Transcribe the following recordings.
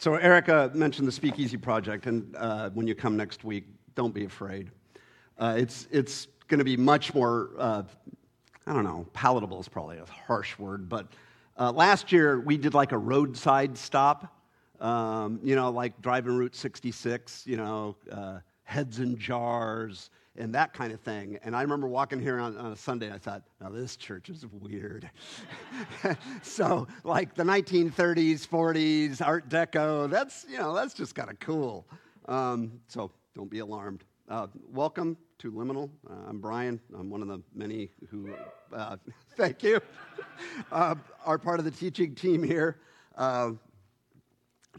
So, Erica mentioned the Speakeasy Project, and uh, when you come next week, don't be afraid. Uh, it's it's going to be much more, uh, I don't know, palatable is probably a harsh word, but uh, last year we did like a roadside stop, um, you know, like driving Route 66, you know, uh, heads in jars, and that kind of thing. And I remember walking here on, on a Sunday, and I thought, now this church is weird. so, like the 1930s, 40s, Art Deco, that's, you know, that's just kind of cool. Um, so don't be alarmed. Uh, welcome to Liminal. Uh, I'm Bryan. I'm one of the many who, uh, thank you, uh, are part of the teaching team here. Uh,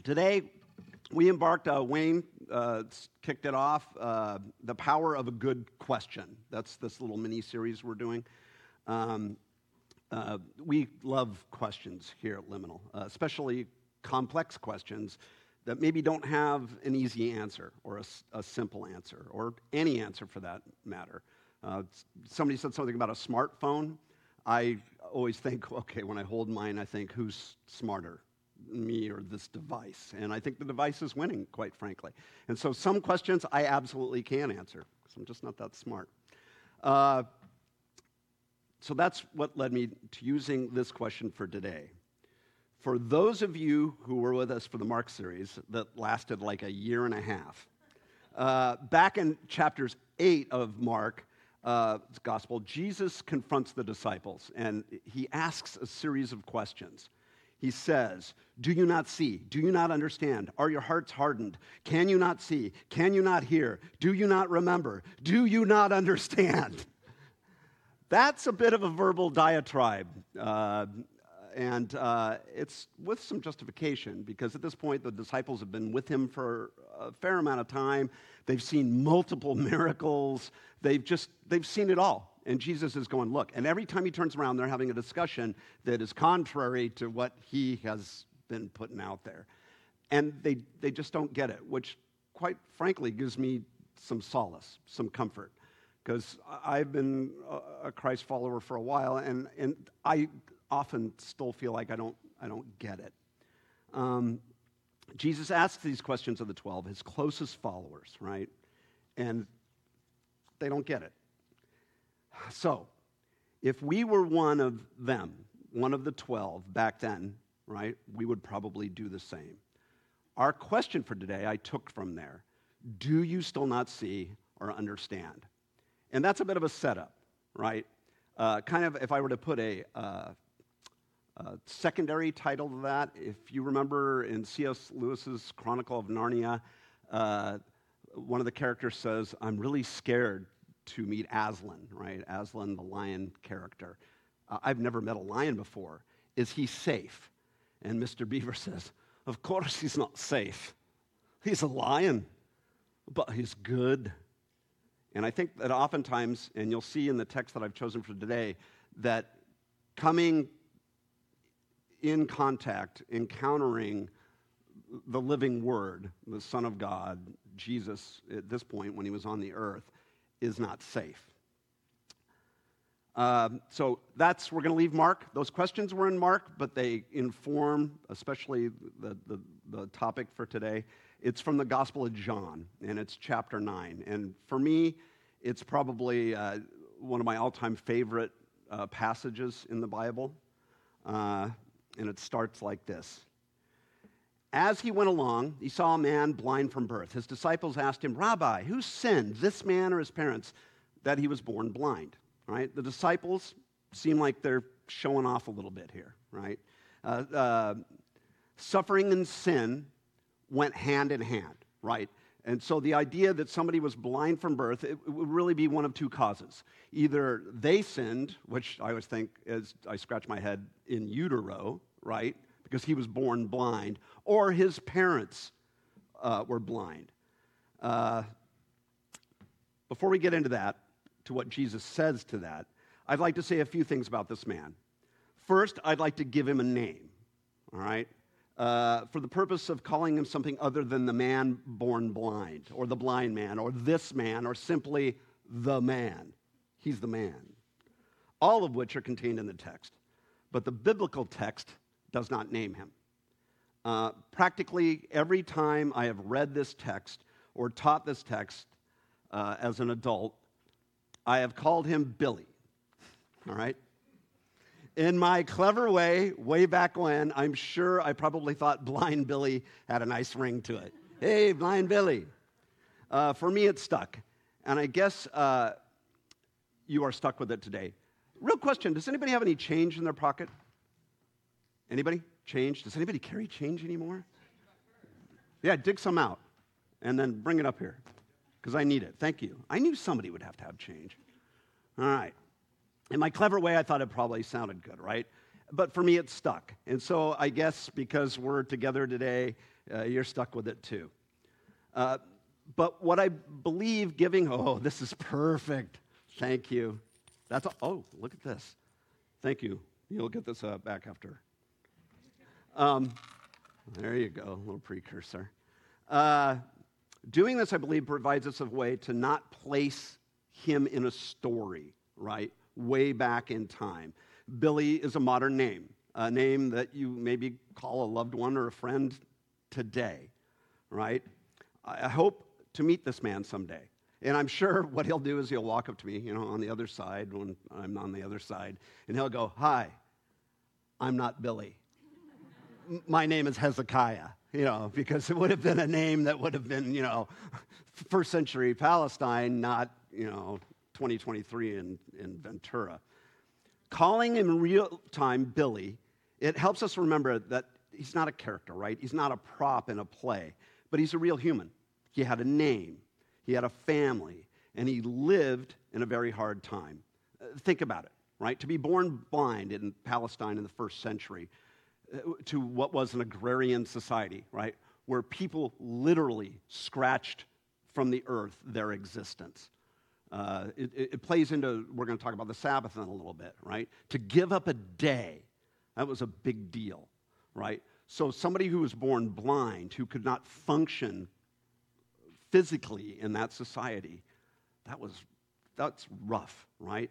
today, we embarked, uh, Wayne uh, kicked it off, uh, The Power of a Good Question. That's this little mini series we're doing. Um, uh, we love questions here at Liminal, uh, especially complex questions that maybe don't have an easy answer or a, a simple answer or any answer for that matter. Uh, somebody said something about a smartphone. I always think, okay, when I hold mine, I think, who's smarter? Me or this device. And I think the device is winning, quite frankly. And so some questions I absolutely can answer because I'm just not that smart. Uh, so that's what led me to using this question for today. For those of you who were with us for the Mark series that lasted like a year and a half, uh, back in chapters 8 of Mark, uh, gospel, Jesus confronts the disciples and he asks a series of questions he says, Do you not see? Do you not understand? Are your hearts hardened? Can you not see? Can you not hear? Do you not remember? Do you not understand? That's a bit of a verbal diatribe. Uh, and uh, it's with some justification because at this point the disciples have been with him for a fair amount of time. They've seen multiple miracles. They've just, they've seen it all. And Jesus is going, Look. And every time he turns around, they're having a discussion that is contrary to what he has been putting out there. And they, they just don't get it, which, quite frankly, gives me some solace, some comfort. Because I've been a Christ follower for a while, and, and I often still feel like I don't, I don't get it. Um, Jesus asks these questions of the 12, his closest followers, right? And they don't get it. So, if we were one of them, one of the 12 back then, right, we would probably do the same. Our question for today I took from there Do you still not see or understand? And that's a bit of a setup, right? Uh, kind of, if I were to put a, uh, a secondary title to that, if you remember in C.S. Lewis's Chronicle of Narnia, uh, one of the characters says, I'm really scared to meet Aslan, right? Aslan, the lion character. Uh, I've never met a lion before. Is he safe? And Mr. Beaver says, Of course he's not safe. He's a lion, but he's good. And I think that oftentimes, and you'll see in the text that I've chosen for today, that coming in contact, encountering the living Word, the Son of God, Jesus, at this point when he was on the earth, is not safe. Um, so that's, we're going to leave Mark. Those questions were in Mark, but they inform, especially the, the, the topic for today. It's from the Gospel of John, and it's chapter 9. And for me, it's probably uh, one of my all time favorite uh, passages in the Bible. Uh, and it starts like this as he went along, he saw a man blind from birth. His disciples asked him, Rabbi, who sinned, this man or his parents, that he was born blind? Right? The disciples seem like they're showing off a little bit here, right? Uh, uh, suffering and sin went hand in hand, right? And so the idea that somebody was blind from birth, it, would really be one of two causes. Either they sinned, which I always think, as I scratch my head, in utero, right? Because he was born blind, or his parents uh, were blind. Uh, before we get into that, to what Jesus says to that, I'd like to say a few things about this man. First, I'd like to give him a name, all right? Uh, for the purpose of calling him something other than the man born blind, or the blind man, or this man, or simply the man. He's the man. All of which are contained in the text. But the biblical text does not name him. Uh, practically every time I have read this text or taught this text uh, as an adult, I have called him Billy. All right? In my clever way, way back when, I'm sure I probably thought Blind Billy had a nice ring to it. Hey, Blind Billy. Uh, for me, it stuck. And I guess uh, you are stuck with it today. Real question Does anybody have any change in their pocket? Anybody? Change? Does anybody carry change anymore? Yeah, dig some out and then bring it up here because I need it. Thank you. I knew somebody would have to have change. All right. In my clever way, I thought it probably sounded good, right? But for me, it stuck. And so I guess because we're together today, uh, you're stuck with it too. Uh, but what I believe giving, oh, this is perfect. Thank you. That's, a, oh, look at this. Thank you. You'll get this uh, back after. Um, there you go, a little precursor. Uh, doing this, I believe, provides us a way to not place him in a story, right? Way back in time. Billy is a modern name, a name that you maybe call a loved one or a friend today, right? I hope to meet this man someday. And I'm sure what he'll do is he'll walk up to me, you know, on the other side when I'm on the other side, and he'll go, Hi, I'm not Billy. My name is Hezekiah, you know, because it would have been a name that would have been, you know, first century Palestine, not, you know, 2023 in, in Ventura. Calling him real time Billy, it helps us remember that he's not a character, right? He's not a prop in a play, but he's a real human. He had a name, he had a family, and he lived in a very hard time. Uh, think about it, right? To be born blind in Palestine in the first century to what was an agrarian society, right? Where people literally scratched from the earth their existence. Uh, it, it, plays into, we're going to talk about the Sabbath in a little bit, right? To give up a day, that was a big deal, right? So somebody who was born blind, who could not function physically in that society, that was that's rough, right?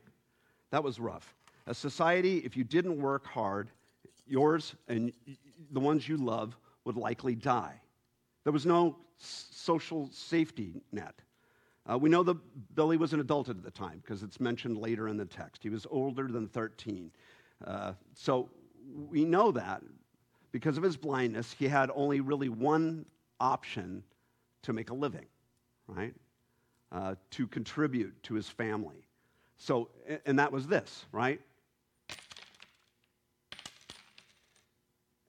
That was rough. A society, if you didn't work hard, yours and the ones you love would likely die. There was no social safety net. Uh, we know that Billy was an adult at the time because it's mentioned later in the text. He was older than 13. Uh, so we know that because of his blindness, he had only really one option to make a living, right? Uh, to contribute to his family. So, and that was this, right?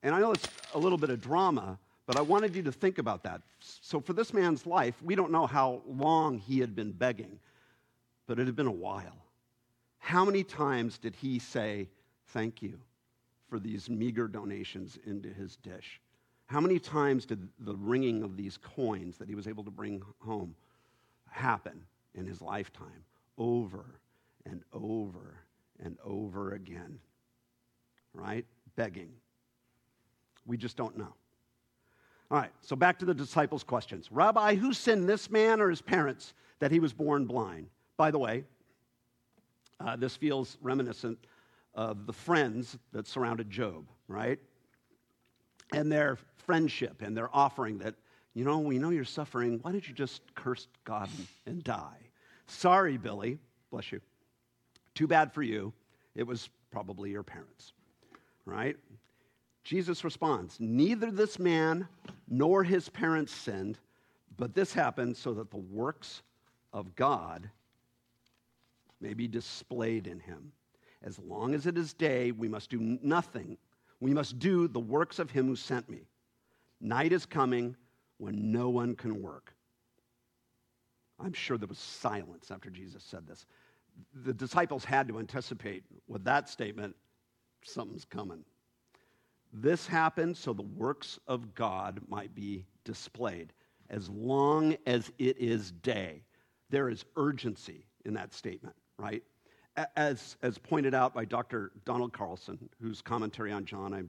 And I know it's a little bit of drama, but I wanted you to think about that. So, for this man's life, we don't know how long he had been begging, but it had been a while. How many times did he say, Thank you for these meager donations into his dish? How many times did the ringing of these coins that he was able to bring home happen in his lifetime? Over and over and over again. Right? Begging. We just don't know. All right, so back to the disciples' questions. Rabbi, who sinned, this man or his parents, that he was born blind? By the way, uh, this feels reminiscent of the friends that surrounded Job, right? and their friendship and their offering that, you know, we know you're suffering. Why don't you just curse God and die? Sorry, Billy. Bless you. Too bad for you. It was probably your parents, right? Jesus responds Neither this man nor his parents sinned, but this happened so that the works of God may be displayed in him. As long as it is day, we must do nothing we must do the works of him who sent me. Night is coming when no one can work. I'm sure there was silence after Jesus said this. The disciples had to anticipate with that statement something's coming. This happened so the works of God might be displayed. As long as it is day, there is urgency in that statement, right? as, as pointed out by Dr. Donald Carson, whose commentary on John I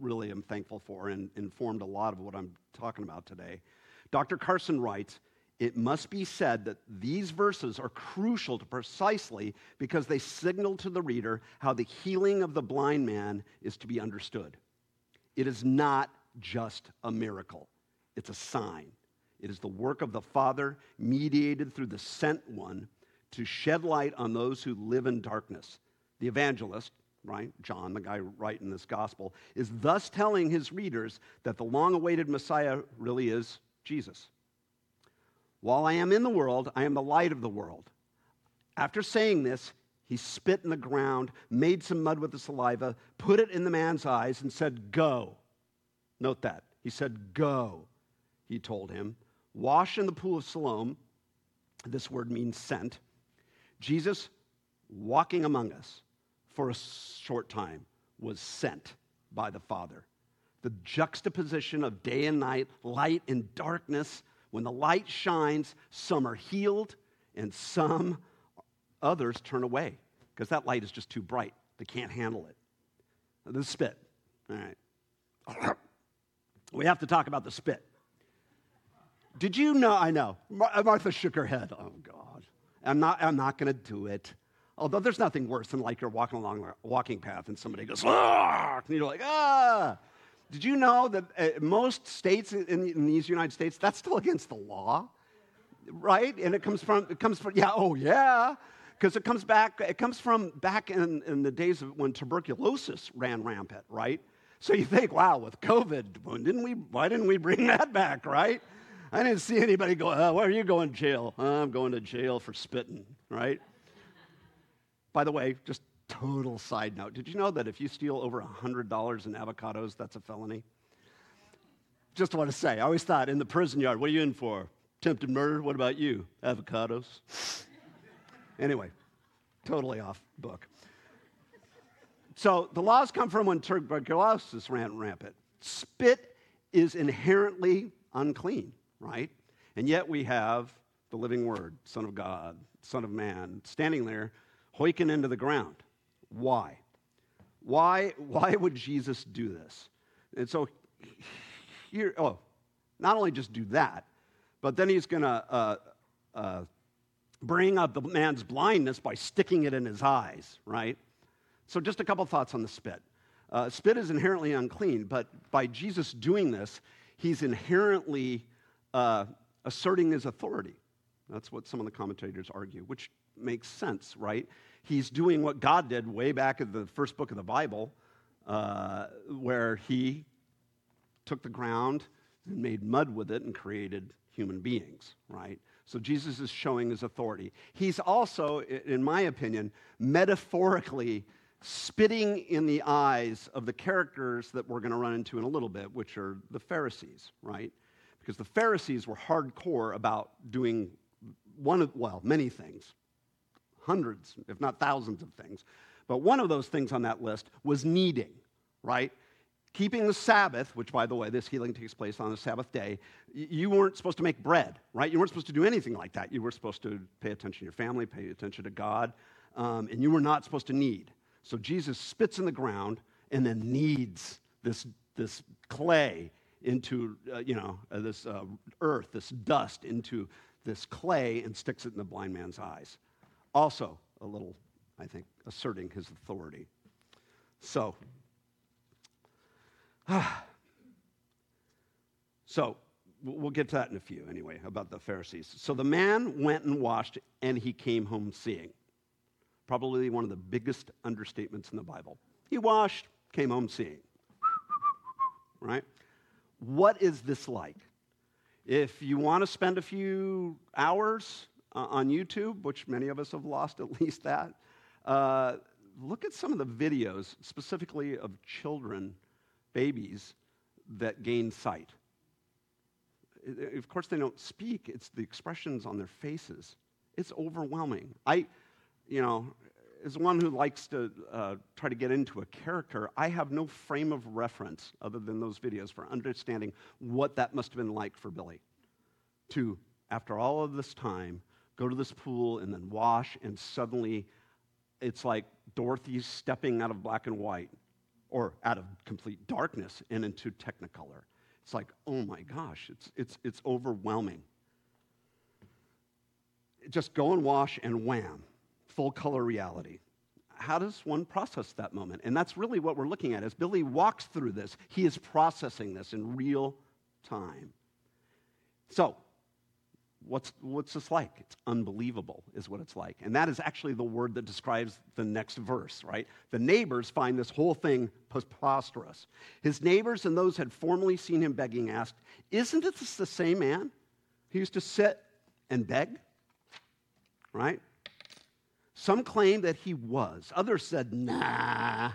really am thankful for and informed a lot of what I'm talking about today, Dr. Carson writes, it must be said that these verses are crucial to precisely because they signal to the reader how the healing of the blind man is to be understood. It is not just a miracle, it's a sign. It is the work of the Father, mediated through the sent one, to shed light on those who live in darkness. The evangelist, right, John, the guy writing this gospel, is thus telling his readers that the long awaited Messiah really is Jesus. While I am in the world, I am the light of the world. After saying this, he spit in the ground, made some mud with the saliva, put it in the man's eyes, and said, Go. Note that. He said, Go, he told him. Wash in the pool of Siloam. This word means sent. Jesus, walking among us for a short time, was sent by the Father. The juxtaposition of day and night, light and darkness, when the light shines, some are healed and some Others turn away because that light is just too bright. They can't handle it. The spit. All right. We have to talk about the spit. Did you know? I know. Martha shook her head. Oh, God. I'm not, I'm not going to do it. Although there's nothing worse than like you're walking along a walking path and somebody goes, ah, and you're like, ah. Did you know that uh, most states in, in these United States, that's still against the law? Right? And it comes from, it comes from, yeah, oh, yeah because it comes back, it comes from back in, in the days when tuberculosis ran rampant, right? So you think, wow, with COVID, didn't we, why didn't we bring that back, right? I didn't see anybody go, uh, oh, where are you going to jail? I'm going to jail for spitting, right? By the way, just total side note. Did you know that if you steal over $100 in avocados, that's a felony? Just want to say, I always thought in the prison yard, what are you in for? Attempted murder? What about you? Avocados? Anyway, totally off book. So the laws come from when tuberculosis ran rampant. Spit is inherently unclean, right? And yet we have the living word, Son of God, Son of Man, standing there, hoiking into the ground. Why? Why, why would Jesus do this? And so here, oh, not only just do that, but then he's going to uh, uh, bring up the man's blindness by sticking it in his eyes, right? So, just a couple thoughts on the spit. Uh, spit is inherently unclean, but by Jesus doing this, he's inherently uh, asserting his authority. That's what some of the commentators argue, which makes sense, right? He's doing what God did way back in the first book of the Bible, uh, where he took the ground and made mud with it and created human beings, right? So Jesus is showing his authority. He's also, in my opinion, metaphorically spitting in the eyes of the characters that we're going to run into in a little bit, which are the Pharisees, right? Because the Pharisees were hardcore about doing one of, well, many things, hundreds, if not thousands of things. But one of those things on that list was kneading, right? Keeping the Sabbath, which, by the way, this healing takes place on the Sabbath day, you weren't supposed to make bread, right? You weren't supposed to do anything like that. You were supposed to pay attention to your family, pay attention to God, um, and you were not supposed to knead. So Jesus spits in the ground and then kneads this, this clay into, uh, you know, uh, this uh, earth, this dust into this clay and sticks it in the blind man's eyes. Also, a little, I think, asserting his authority. So, so we'll get to that in a few anyway about the Pharisees. So the man went and washed and he came home seeing. Probably one of the biggest understatements in the Bible. He washed, came home seeing. right? What is this like? If you want to spend a few hours uh, on YouTube, which many of us have lost at least that, uh, look at some of the videos, specifically of children babies that gain sight. Of course, they don't speak, it's the expressions on their faces. It's overwhelming. I, you know, as one who likes to uh, try to get into a character, I have no frame of reference other than those videos for understanding what that must have been like for Billy. To, after all of this time, go to this pool and then wash, and suddenly it's like Dorothy's stepping out of black and white or out of complete darkness and into technicolor. It's like, oh my gosh, it's, it's, it's overwhelming. Just go and wash and wham, full color reality. how does one process that moment? And that's really what we're looking at. As Billy walks through this, he is processing this in real time. So, what's, what's this like? It's unbelievable, is what it's like. And that is actually the word that describes the next verse, right? The neighbors find this whole thing preposterous. His neighbors and those had formerly seen him begging asked, Isn't this the same man who used to sit and beg? Right? Some claim that he was. Others said, nah,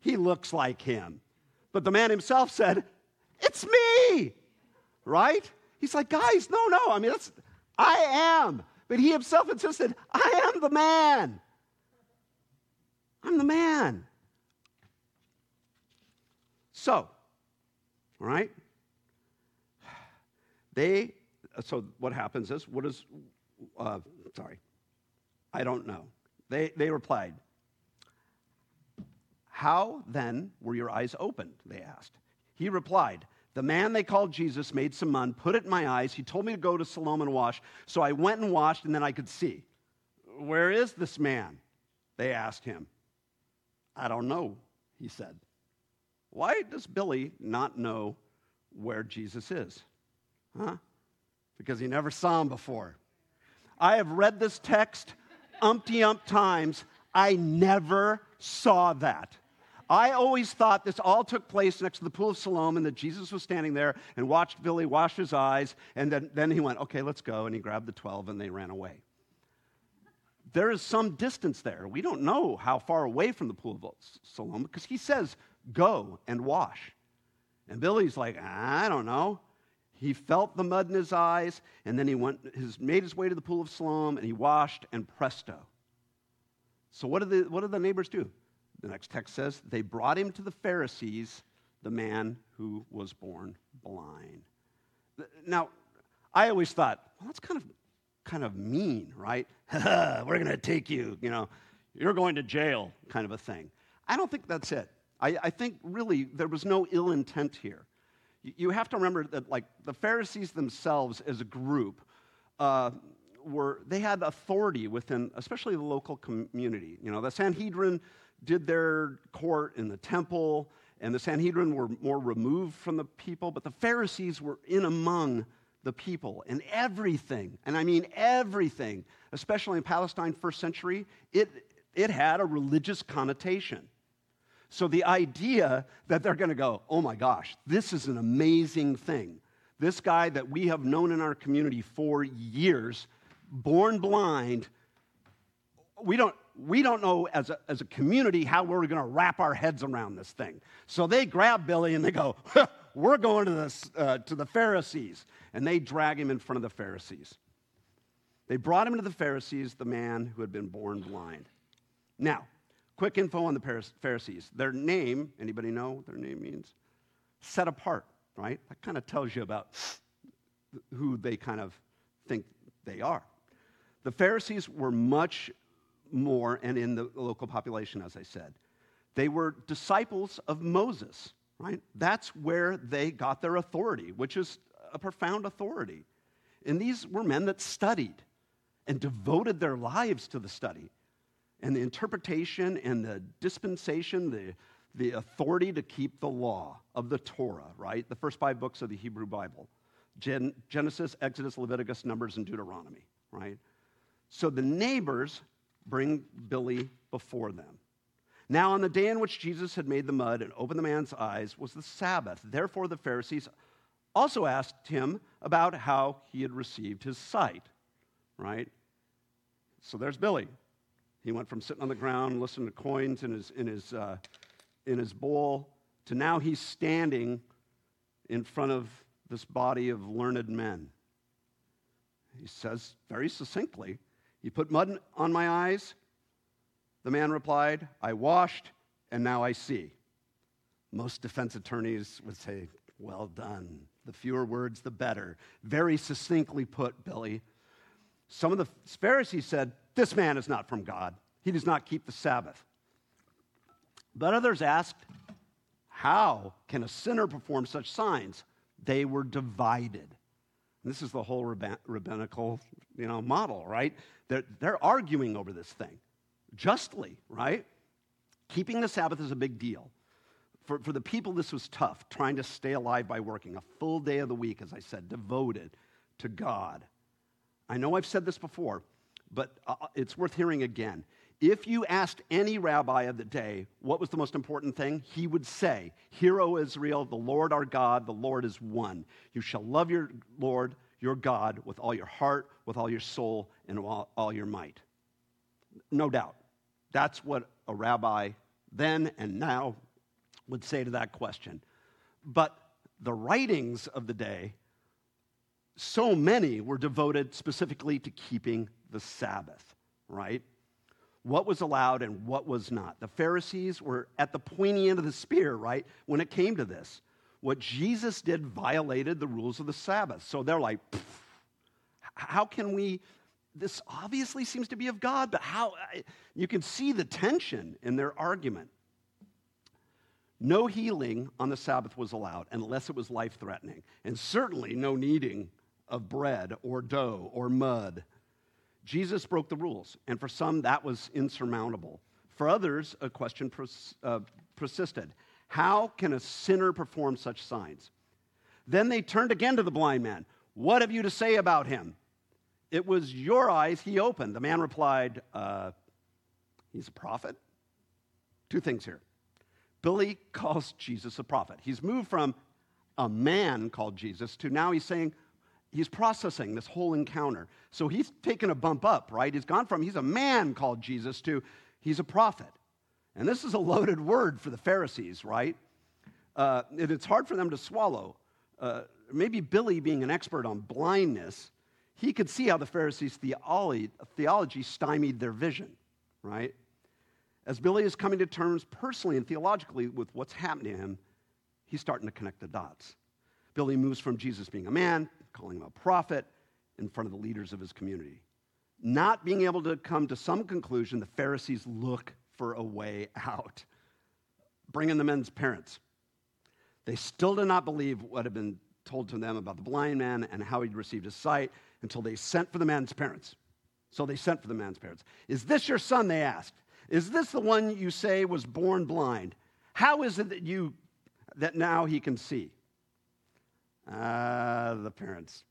he looks like him. But the man himself said, it's me, right? He's like, guys, no, no. I mean, that's, I am. But he himself insisted, I am the man. I'm the man. So, all right? They, so what happens is, what is, uh, sorry, I don't know. They, they replied, How then were your eyes opened? They asked. He replied, The man they called Jesus made some mud, put it in my eyes. He told me to go to Siloam and wash. So I went and washed, and then I could see. Where is this man? They asked him. I don't know, he said. Why does Billy not know where Jesus is? Huh? Because he never saw him before. I have read this text umpty ump times, I never saw that. I always thought this all took place next to the pool of Siloam and that Jesus was standing there and watched Billy wash his eyes. And then, then he went, okay, let's go. And he grabbed the 12 and they ran away. There is some distance there. We don't know how far away from the pool of Siloam because he says, go and wash. And Billy's like, I don't know. He felt the mud in his eyes, and then he went, his, made his way to the pool of Siloam, and he washed, and presto. So, what did, the, what did the neighbors do? The next text says, they brought him to the Pharisees, the man who was born blind. Now, I always thought, well, that's kind of, kind of mean, right? We're going to take you, you know, you're going to jail, kind of a thing. I don't think that's it. I, I think really there was no ill intent here you have to remember that like the pharisees themselves as a group uh, were they had authority within especially the local community you know the sanhedrin did their court in the temple and the sanhedrin were more removed from the people but the pharisees were in among the people and everything and i mean everything especially in palestine first century it, it had a religious connotation so the idea that they're going to go, oh my gosh, this is an amazing thing. This guy that we have known in our community for years, born blind, we don't, we don't know as a, as a community how we're going to wrap our heads around this thing. So they grab Billy and they go, we're going to, this, uh, to the Pharisees. And they drag him in front of the Pharisees. They brought him to the Pharisees, the man who had been born blind. Now, Quick info on the Pharisees. Their name, anybody know what their name means? Set apart, right? That kind of tells you about who they kind of think they are. The Pharisees were much more, and in the local population, as I said, they were disciples of Moses, right? That's where they got their authority, which is a profound authority. And these were men that studied and devoted their lives to the study and the interpretation and the dispensation, the, the authority to keep the law of the Torah, right? The first five books of the Hebrew Bible Gen- Genesis, Exodus, Leviticus, Numbers, and Deuteronomy, right? So the neighbors bring Billy before them. Now, on the day in which Jesus had made the mud and opened the man's eyes was the Sabbath. Therefore, the Pharisees also asked him about how he had received his sight, right? So there's Billy. He went from sitting on the ground, listening to coins in his, in his, uh, in his bowl, to now he's standing in front of this body of learned men. He says very succinctly, He put mud on my eyes. The man replied, I washed, and now I see. Most defense attorneys would say, Well done. The fewer words, the better. Very succinctly put, Billy. Some of the Pharisees said, This man is not from God. He does not keep the Sabbath. But others asked, How can a sinner perform such signs? They were divided. This is the whole rabbinical you know, model, right? They're, they're arguing over this thing. justly, right? Keeping the Sabbath is a big deal. For, for the people, this was tough, trying to stay alive by working a full day of the week, as I said, devoted to God. I know I've said this before, but uh, it's worth hearing again. If you asked any rabbi of the day what was the most important thing, he would say, Hear, O Israel, the Lord our God, the Lord is one. You shall love your Lord, your God, with all your heart, with all your soul, and all, all your might. No doubt. That's what a rabbi then and now would say to that question. But the writings of the day, so many were devoted specifically to keeping the Sabbath, right? What was allowed and what was not. The Pharisees were at the pointy end of the spear, right, when it came to this. What Jesus did violated the rules of the Sabbath. So they're like, how can we? This obviously seems to be of God, but how? You can see the tension in their argument. No healing on the Sabbath was allowed unless it was life threatening, and certainly no kneading of bread or dough or mud. Jesus broke the rules, and for some that was insurmountable. For others, a question pers- uh, persisted How can a sinner perform such signs? Then they turned again to the blind man. What have you to say about him? It was your eyes he opened. The man replied, uh, He's a prophet. Two things here. Billy calls Jesus a prophet. He's moved from a man called Jesus to now he's saying, he's processing this whole encounter. So he's taken a bump up, right? He's gone from he's a man called Jesus to he's a prophet. And this is a loaded word for the Pharisees, right? Uh, and it's hard for them to swallow. Uh, maybe Billy, being an expert on blindness, he could see how the Pharisees' theology, theology stymied their vision, right? As Billy is coming to terms personally and theologically with what's happening to him, he's starting to connect the dots. Billy moves from Jesus being a man, calling him a prophet, in front of the leaders of his community. Not being able to come to some conclusion, the Pharisees look for a way out. Bringing the men's parents. They still did not believe what had been told to them about the blind man and how he'd received his sight until they sent for the man's parents. So they sent for the man's parents. Is this your son? They asked. Is this the one you say was born blind? How is it that you that now he can see? Ah, the parents.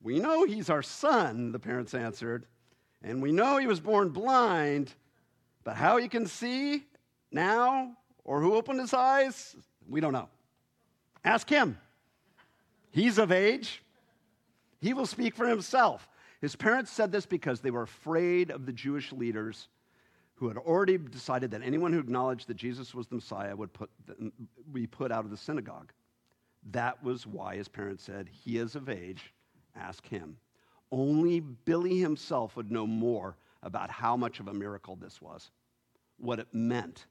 We know he's our son, the parents answered, and we know he was born blind, but how he can see now or who opened his eyes, we don't know. Ask him. He's of age. He will speak for himself. His parents said this because they were afraid of the Jewish leaders who had already decided that anyone who acknowledged that Jesus was the Messiah would put, be put out of the synagogue. That was why his parents said, He is of age, ask him. Only Billy himself would know more about how much of a miracle this was, what it meant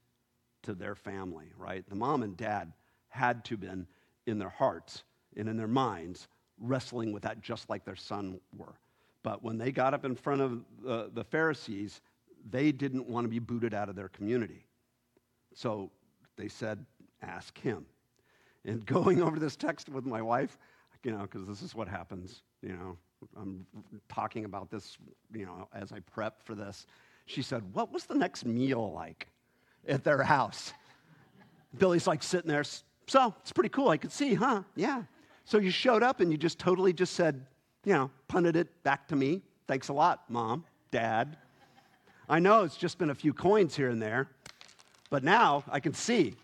to their family, right? The mom and dad had to have been in their hearts and in their minds wrestling with that just like their son were. But when they got up in front of the, the Pharisees, they didn't want to be booted out of their community. So they said, ask him. And going over this text with my wife, you know, because this is what happens, you know, I'm talking about this, you know, as I prep for this. She said, What was the next meal like at their house? Billy's like sitting there, so it's pretty cool. I could see, huh? Yeah. So you showed up and you just totally just said, you know, punted it back to me. Thanks a lot, mom, dad. I know it's just been a few coins here and there, but now I can see.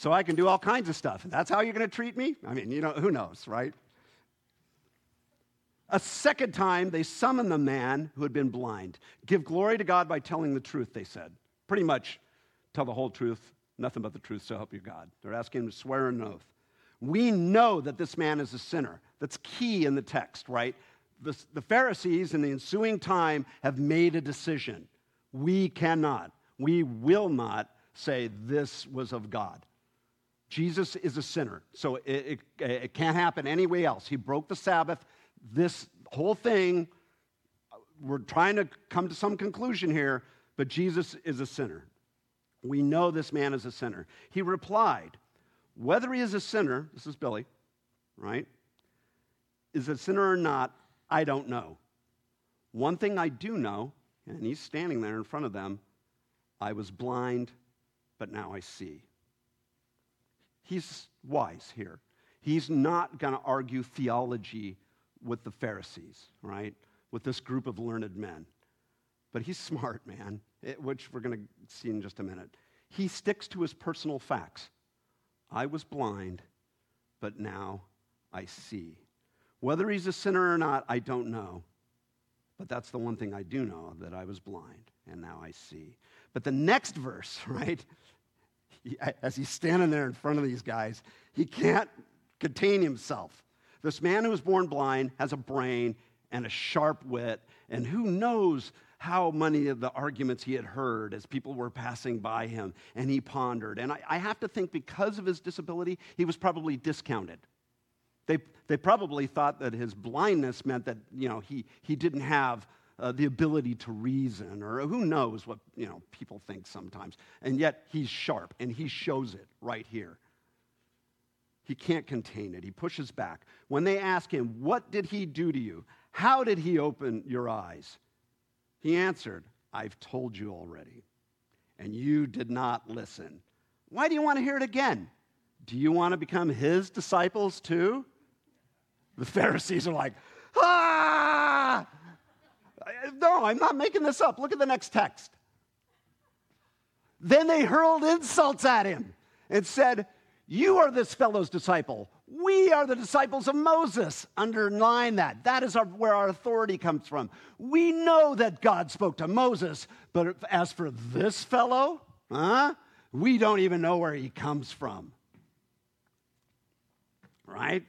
So I can do all kinds of stuff. And that's how you're going to treat me? I mean, you know, who knows, right? A second time, they summoned the man who had been blind. Give glory to God by telling the truth, they said. Pretty much, tell the whole truth, nothing but the truth, so help you God. They're asking him to swear an oath. We know that this man is a sinner. That's key in the text, right? The, the Pharisees in the ensuing time have made a decision. We cannot, we will not say this was of God. Jesus is a sinner, so it, it, it, can't happen any way else. He broke the Sabbath. This whole thing, we're trying to come to some conclusion here, but Jesus is a sinner. We know this man is a sinner. He replied, Whether he is a sinner, this is Billy, right? Is a sinner or not, I don't know. One thing I do know and he's standing there in front of them I was blind, but now I see. He's wise here. He's not going to argue theology with the Pharisees, right? With this group of learned men. But he's smart, man, it, which we're going to see in just a minute. He sticks to his personal facts. I was blind, but now I see. Whether he's a sinner or not, I don't know. But that's the one thing I do know that I was blind and now I see. But the next verse, right? As he's standing there in front of these guys, he can't contain himself. This man who was born blind has a brain and a sharp wit, and who knows how many of the arguments he had heard as people were passing by him, and he pondered. And I, I have to think because of his disability, he was probably discounted. They, they probably thought that his blindness meant that you know, he, he didn't have uh, the ability to reason, or who knows what you know, people think sometimes. And yet he's sharp, and he shows it right here. He can't contain it. He pushes back. When they ask him, What did he do to you? How did he open your eyes? He answered, I've told you already, and you did not listen. Why do you want to hear it again? Do you want to become his disciples too? The Pharisees are like, ah! No, I'm not making this up. Look at the next text. Then they hurled insults at him and said, You are this fellow's disciple. We are the disciples of Moses. Underline that. That is our, where our authority comes from. We know that God spoke to Moses, but as for this fellow, huh? We don't even know where he comes from. Right?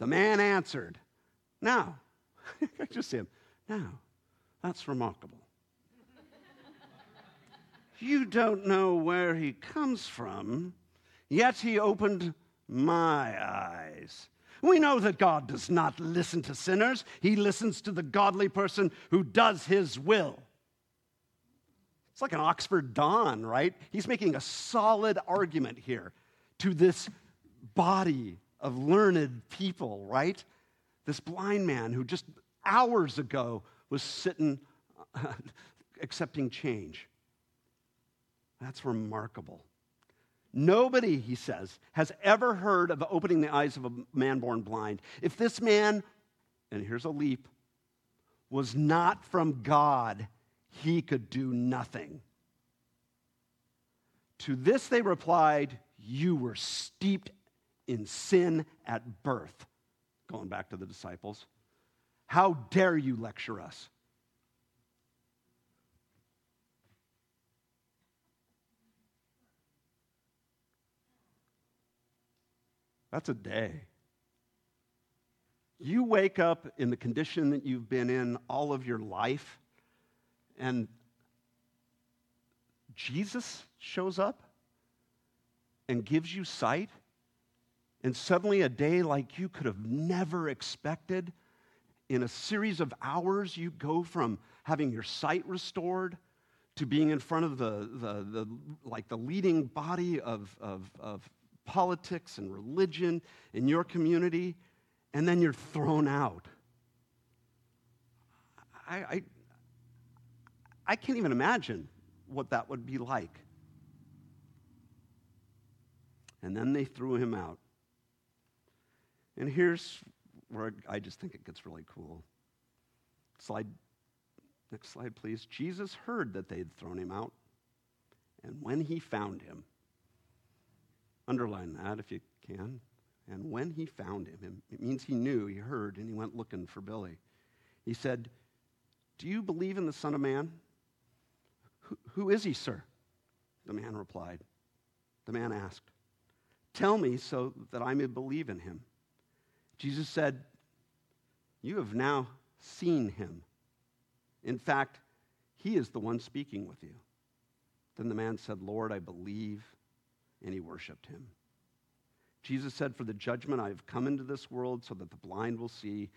The man answered, Now, I just him, now, that's remarkable. You don't know where he comes from, yet he opened my eyes. We know that God does not listen to sinners, he listens to the godly person who does his will. It's like an Oxford Don, right? He's making a solid argument here to this body of learned people, right? This blind man who just hours ago was sitting accepting change. That's remarkable. Nobody, he says, has ever heard of opening the eyes of a man born blind. If this man, and here's a leap, was not from God, he could do nothing. To this they replied, You were steeped in sin at birth. Going back to the disciples. How dare you lecture us? That's a day. You wake up in the condition that you've been in all of your life, and Jesus shows up and gives you sight, and suddenly a day like you could have never expected, in a series of hours, you go from having your sight restored to being in front of the, the, the like the leading body of, of, of politics and religion in your community, and then you're thrown out. I, I, I can't even imagine what that would be like. And then they threw him out. And here's where I just think it gets really cool. Slide, next slide, please. Jesus heard that they had thrown him out. And when he found him, Underline that if you can. And when he found him, it means he knew, he heard, and he went looking for Billy. He said, Do you believe in the Son of Man? who, who is he, sir? The man replied. The man asked, Tell me so that I may believe in him. Jesus said, You have now seen him. In fact, he is the one speaking with you. Then the man said, Lord, I believe and he worshiped him. Jesus said, For the judgment I have come into this world so that the blind will see,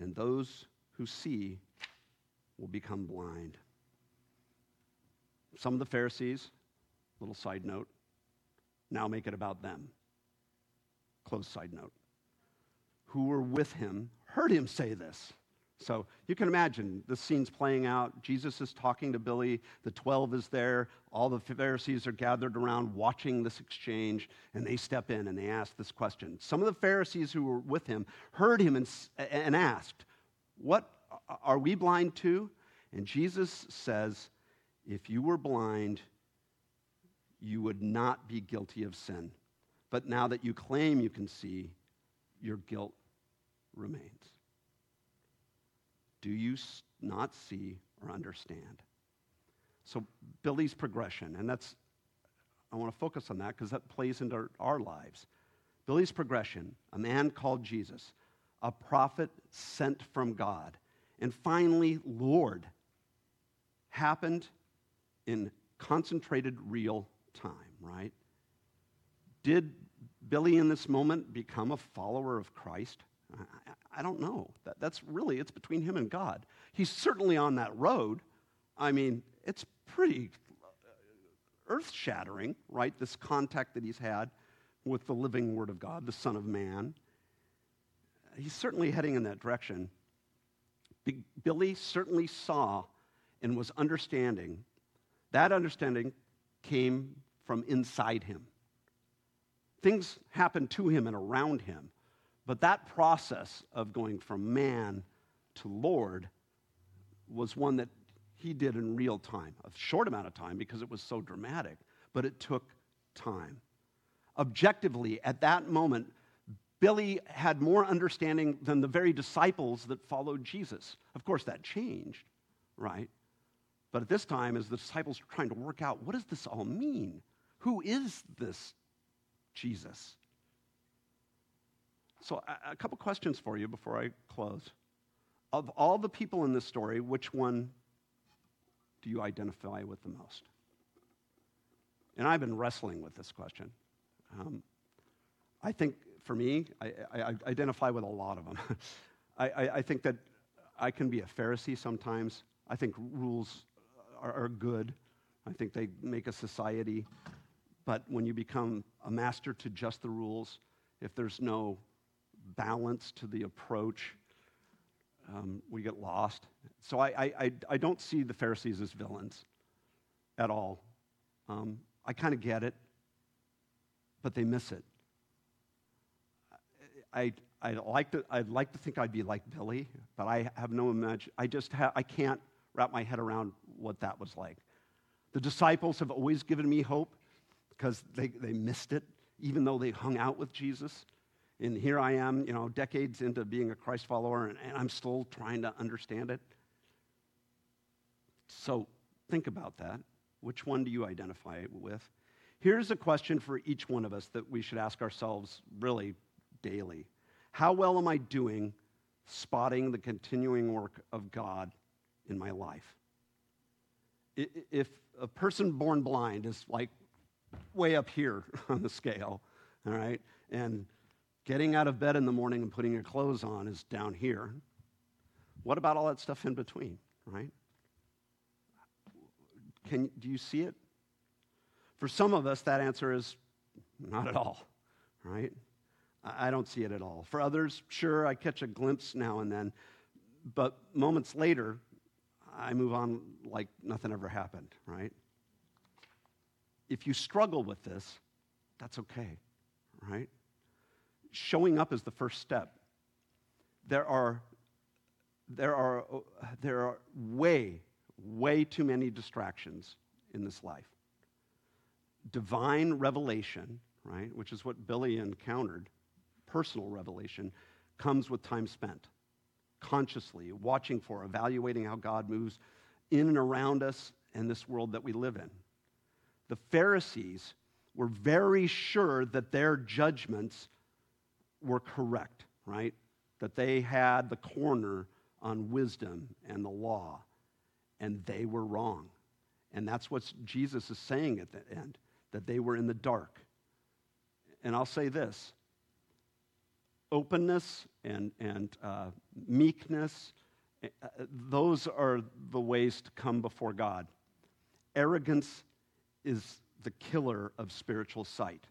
and those who see will become blind. Some of the Pharisees, little side note, now make it about them. Close side note. Who were with him heard him say this. So you can imagine the scene's playing out. Jesus is talking to Billy. The 12 is there. All the Pharisees are gathered around watching this exchange, and they step in and they ask this question. Some of the Pharisees who were with him heard him and, and asked, What are we blind to? And Jesus says, If you were blind, you would not be guilty of sin. But now that you claim you can see, your guilt remains. Do you not see or understand? So, Billy's progression, and that's, I want to focus on that because that plays into our, our lives. Billy's progression, a man called Jesus, a prophet sent from God, and finally, Lord, happened in concentrated real time, right? Did Billy in this moment become a follower of Christ? I don't know. That, that's really, it's between him and God. He's certainly on that road. I mean, it's pretty uh, earth shattering, right? This contact that he's had with the living Word of God, the Son of Man. He's certainly heading in that direction. Billy certainly saw and was understanding. That understanding came from inside him. Things happened to him and around him but that process of going from man to Lord was one that he did in real time, a short amount of time because it was so dramatic, but it took time. Objectively, at that moment, Billy had more understanding than the very disciples that followed Jesus. Of course, that changed, right? But at this time, as the disciples were trying to work out, what does this all mean? Who is this Jesus? So, a, a couple questions for you before I close. Of all the people in this story, which one do you identify with the most? And I've been wrestling with this question. Um, I think for me, I, I, I, identify with a lot of them. I, I, think that I can be a Pharisee sometimes. I think rules are, are good. I think they make a society. But when you become a master to just the rules, if there's no balance to the approach. Um, we get lost. So I, I, I don't see the Pharisees as villains at all. Um, I kind of get it, but they miss it. I, I like to, I'd like to think I'd be like Billy, but I have no imagine. I just ha- I can't wrap my head around what that was like. The disciples have always given me hope because they, they missed it, even though they hung out with Jesus. And here I am, you know, decades into being a Christ follower, and, and I'm still trying to understand it. So think about that. Which one do you identify with? Here's a question for each one of us that we should ask ourselves really daily How well am I doing spotting the continuing work of God in my life? If a person born blind is like way up here on the scale, all right, and Getting out of bed in the morning and putting your clothes on is down here. What about all that stuff in between, right? Can, do you see it? For some of us, that answer is not at all, right? I don't see it at all. For others, sure, I catch a glimpse now and then, but moments later, I move on like nothing ever happened, right? If you struggle with this, that's okay, right? Showing up is the first step. There are, there are, there are way, way too many distractions in this life. Divine revelation, right, which is what Billy encountered, personal revelation, comes with time spent consciously, watching for, evaluating how God moves in and around us and this world that we live in. The Pharisees were very sure that their judgments were correct, right? That they had the corner on wisdom and the law, and they were wrong. And that's what Jesus is saying at the end, that they were in the dark. And I'll say this openness and, and uh, meekness, uh, those are the ways to come before God. Arrogance is the killer of spiritual sight.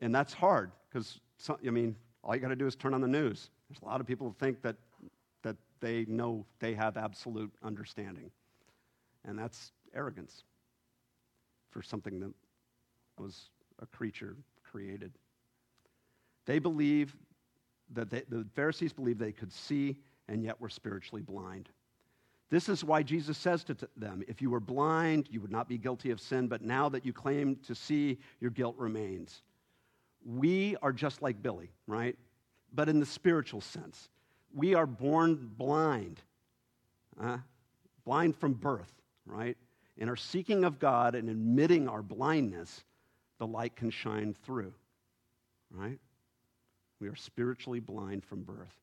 And that's hard because, I mean, all you got to do is turn on the news There's a lot of people who think that, that they know they have absolute understanding. And that's arrogance for something that was a creature created. They believe that they, the Pharisees believed they could see and yet were spiritually blind. This is why Jesus says to them, If you were blind, you would not be guilty of sin, but now that you claim to see, your guilt remains. We are just like Billy, right? But in the spiritual sense. We are born blind, uh, blind from birth, right? In our seeking of God and admitting our blindness, the light can shine through, right? We are spiritually blind from birth.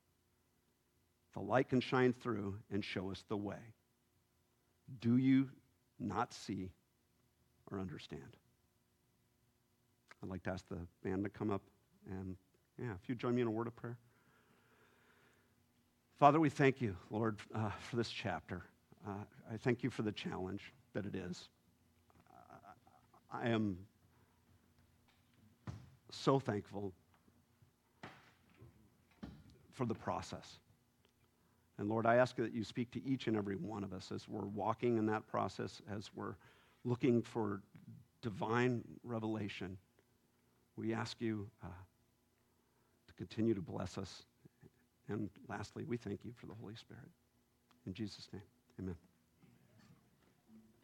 The light can shine through and show us the way. Do you not see or understand? I'd like to ask the band to come up and, yeah, if you join me in a word of prayer. Father, we thank you, Lord, uh, for this chapter. Uh, I thank you for the challenge that it is. I am so thankful for the process. And Lord, I ask that you speak to each and every one of us as we're walking in that process, as we're looking for divine revelation. We ask you uh, to continue to bless us. And lastly, we thank you for the Holy Spirit. In Jesus' name, amen.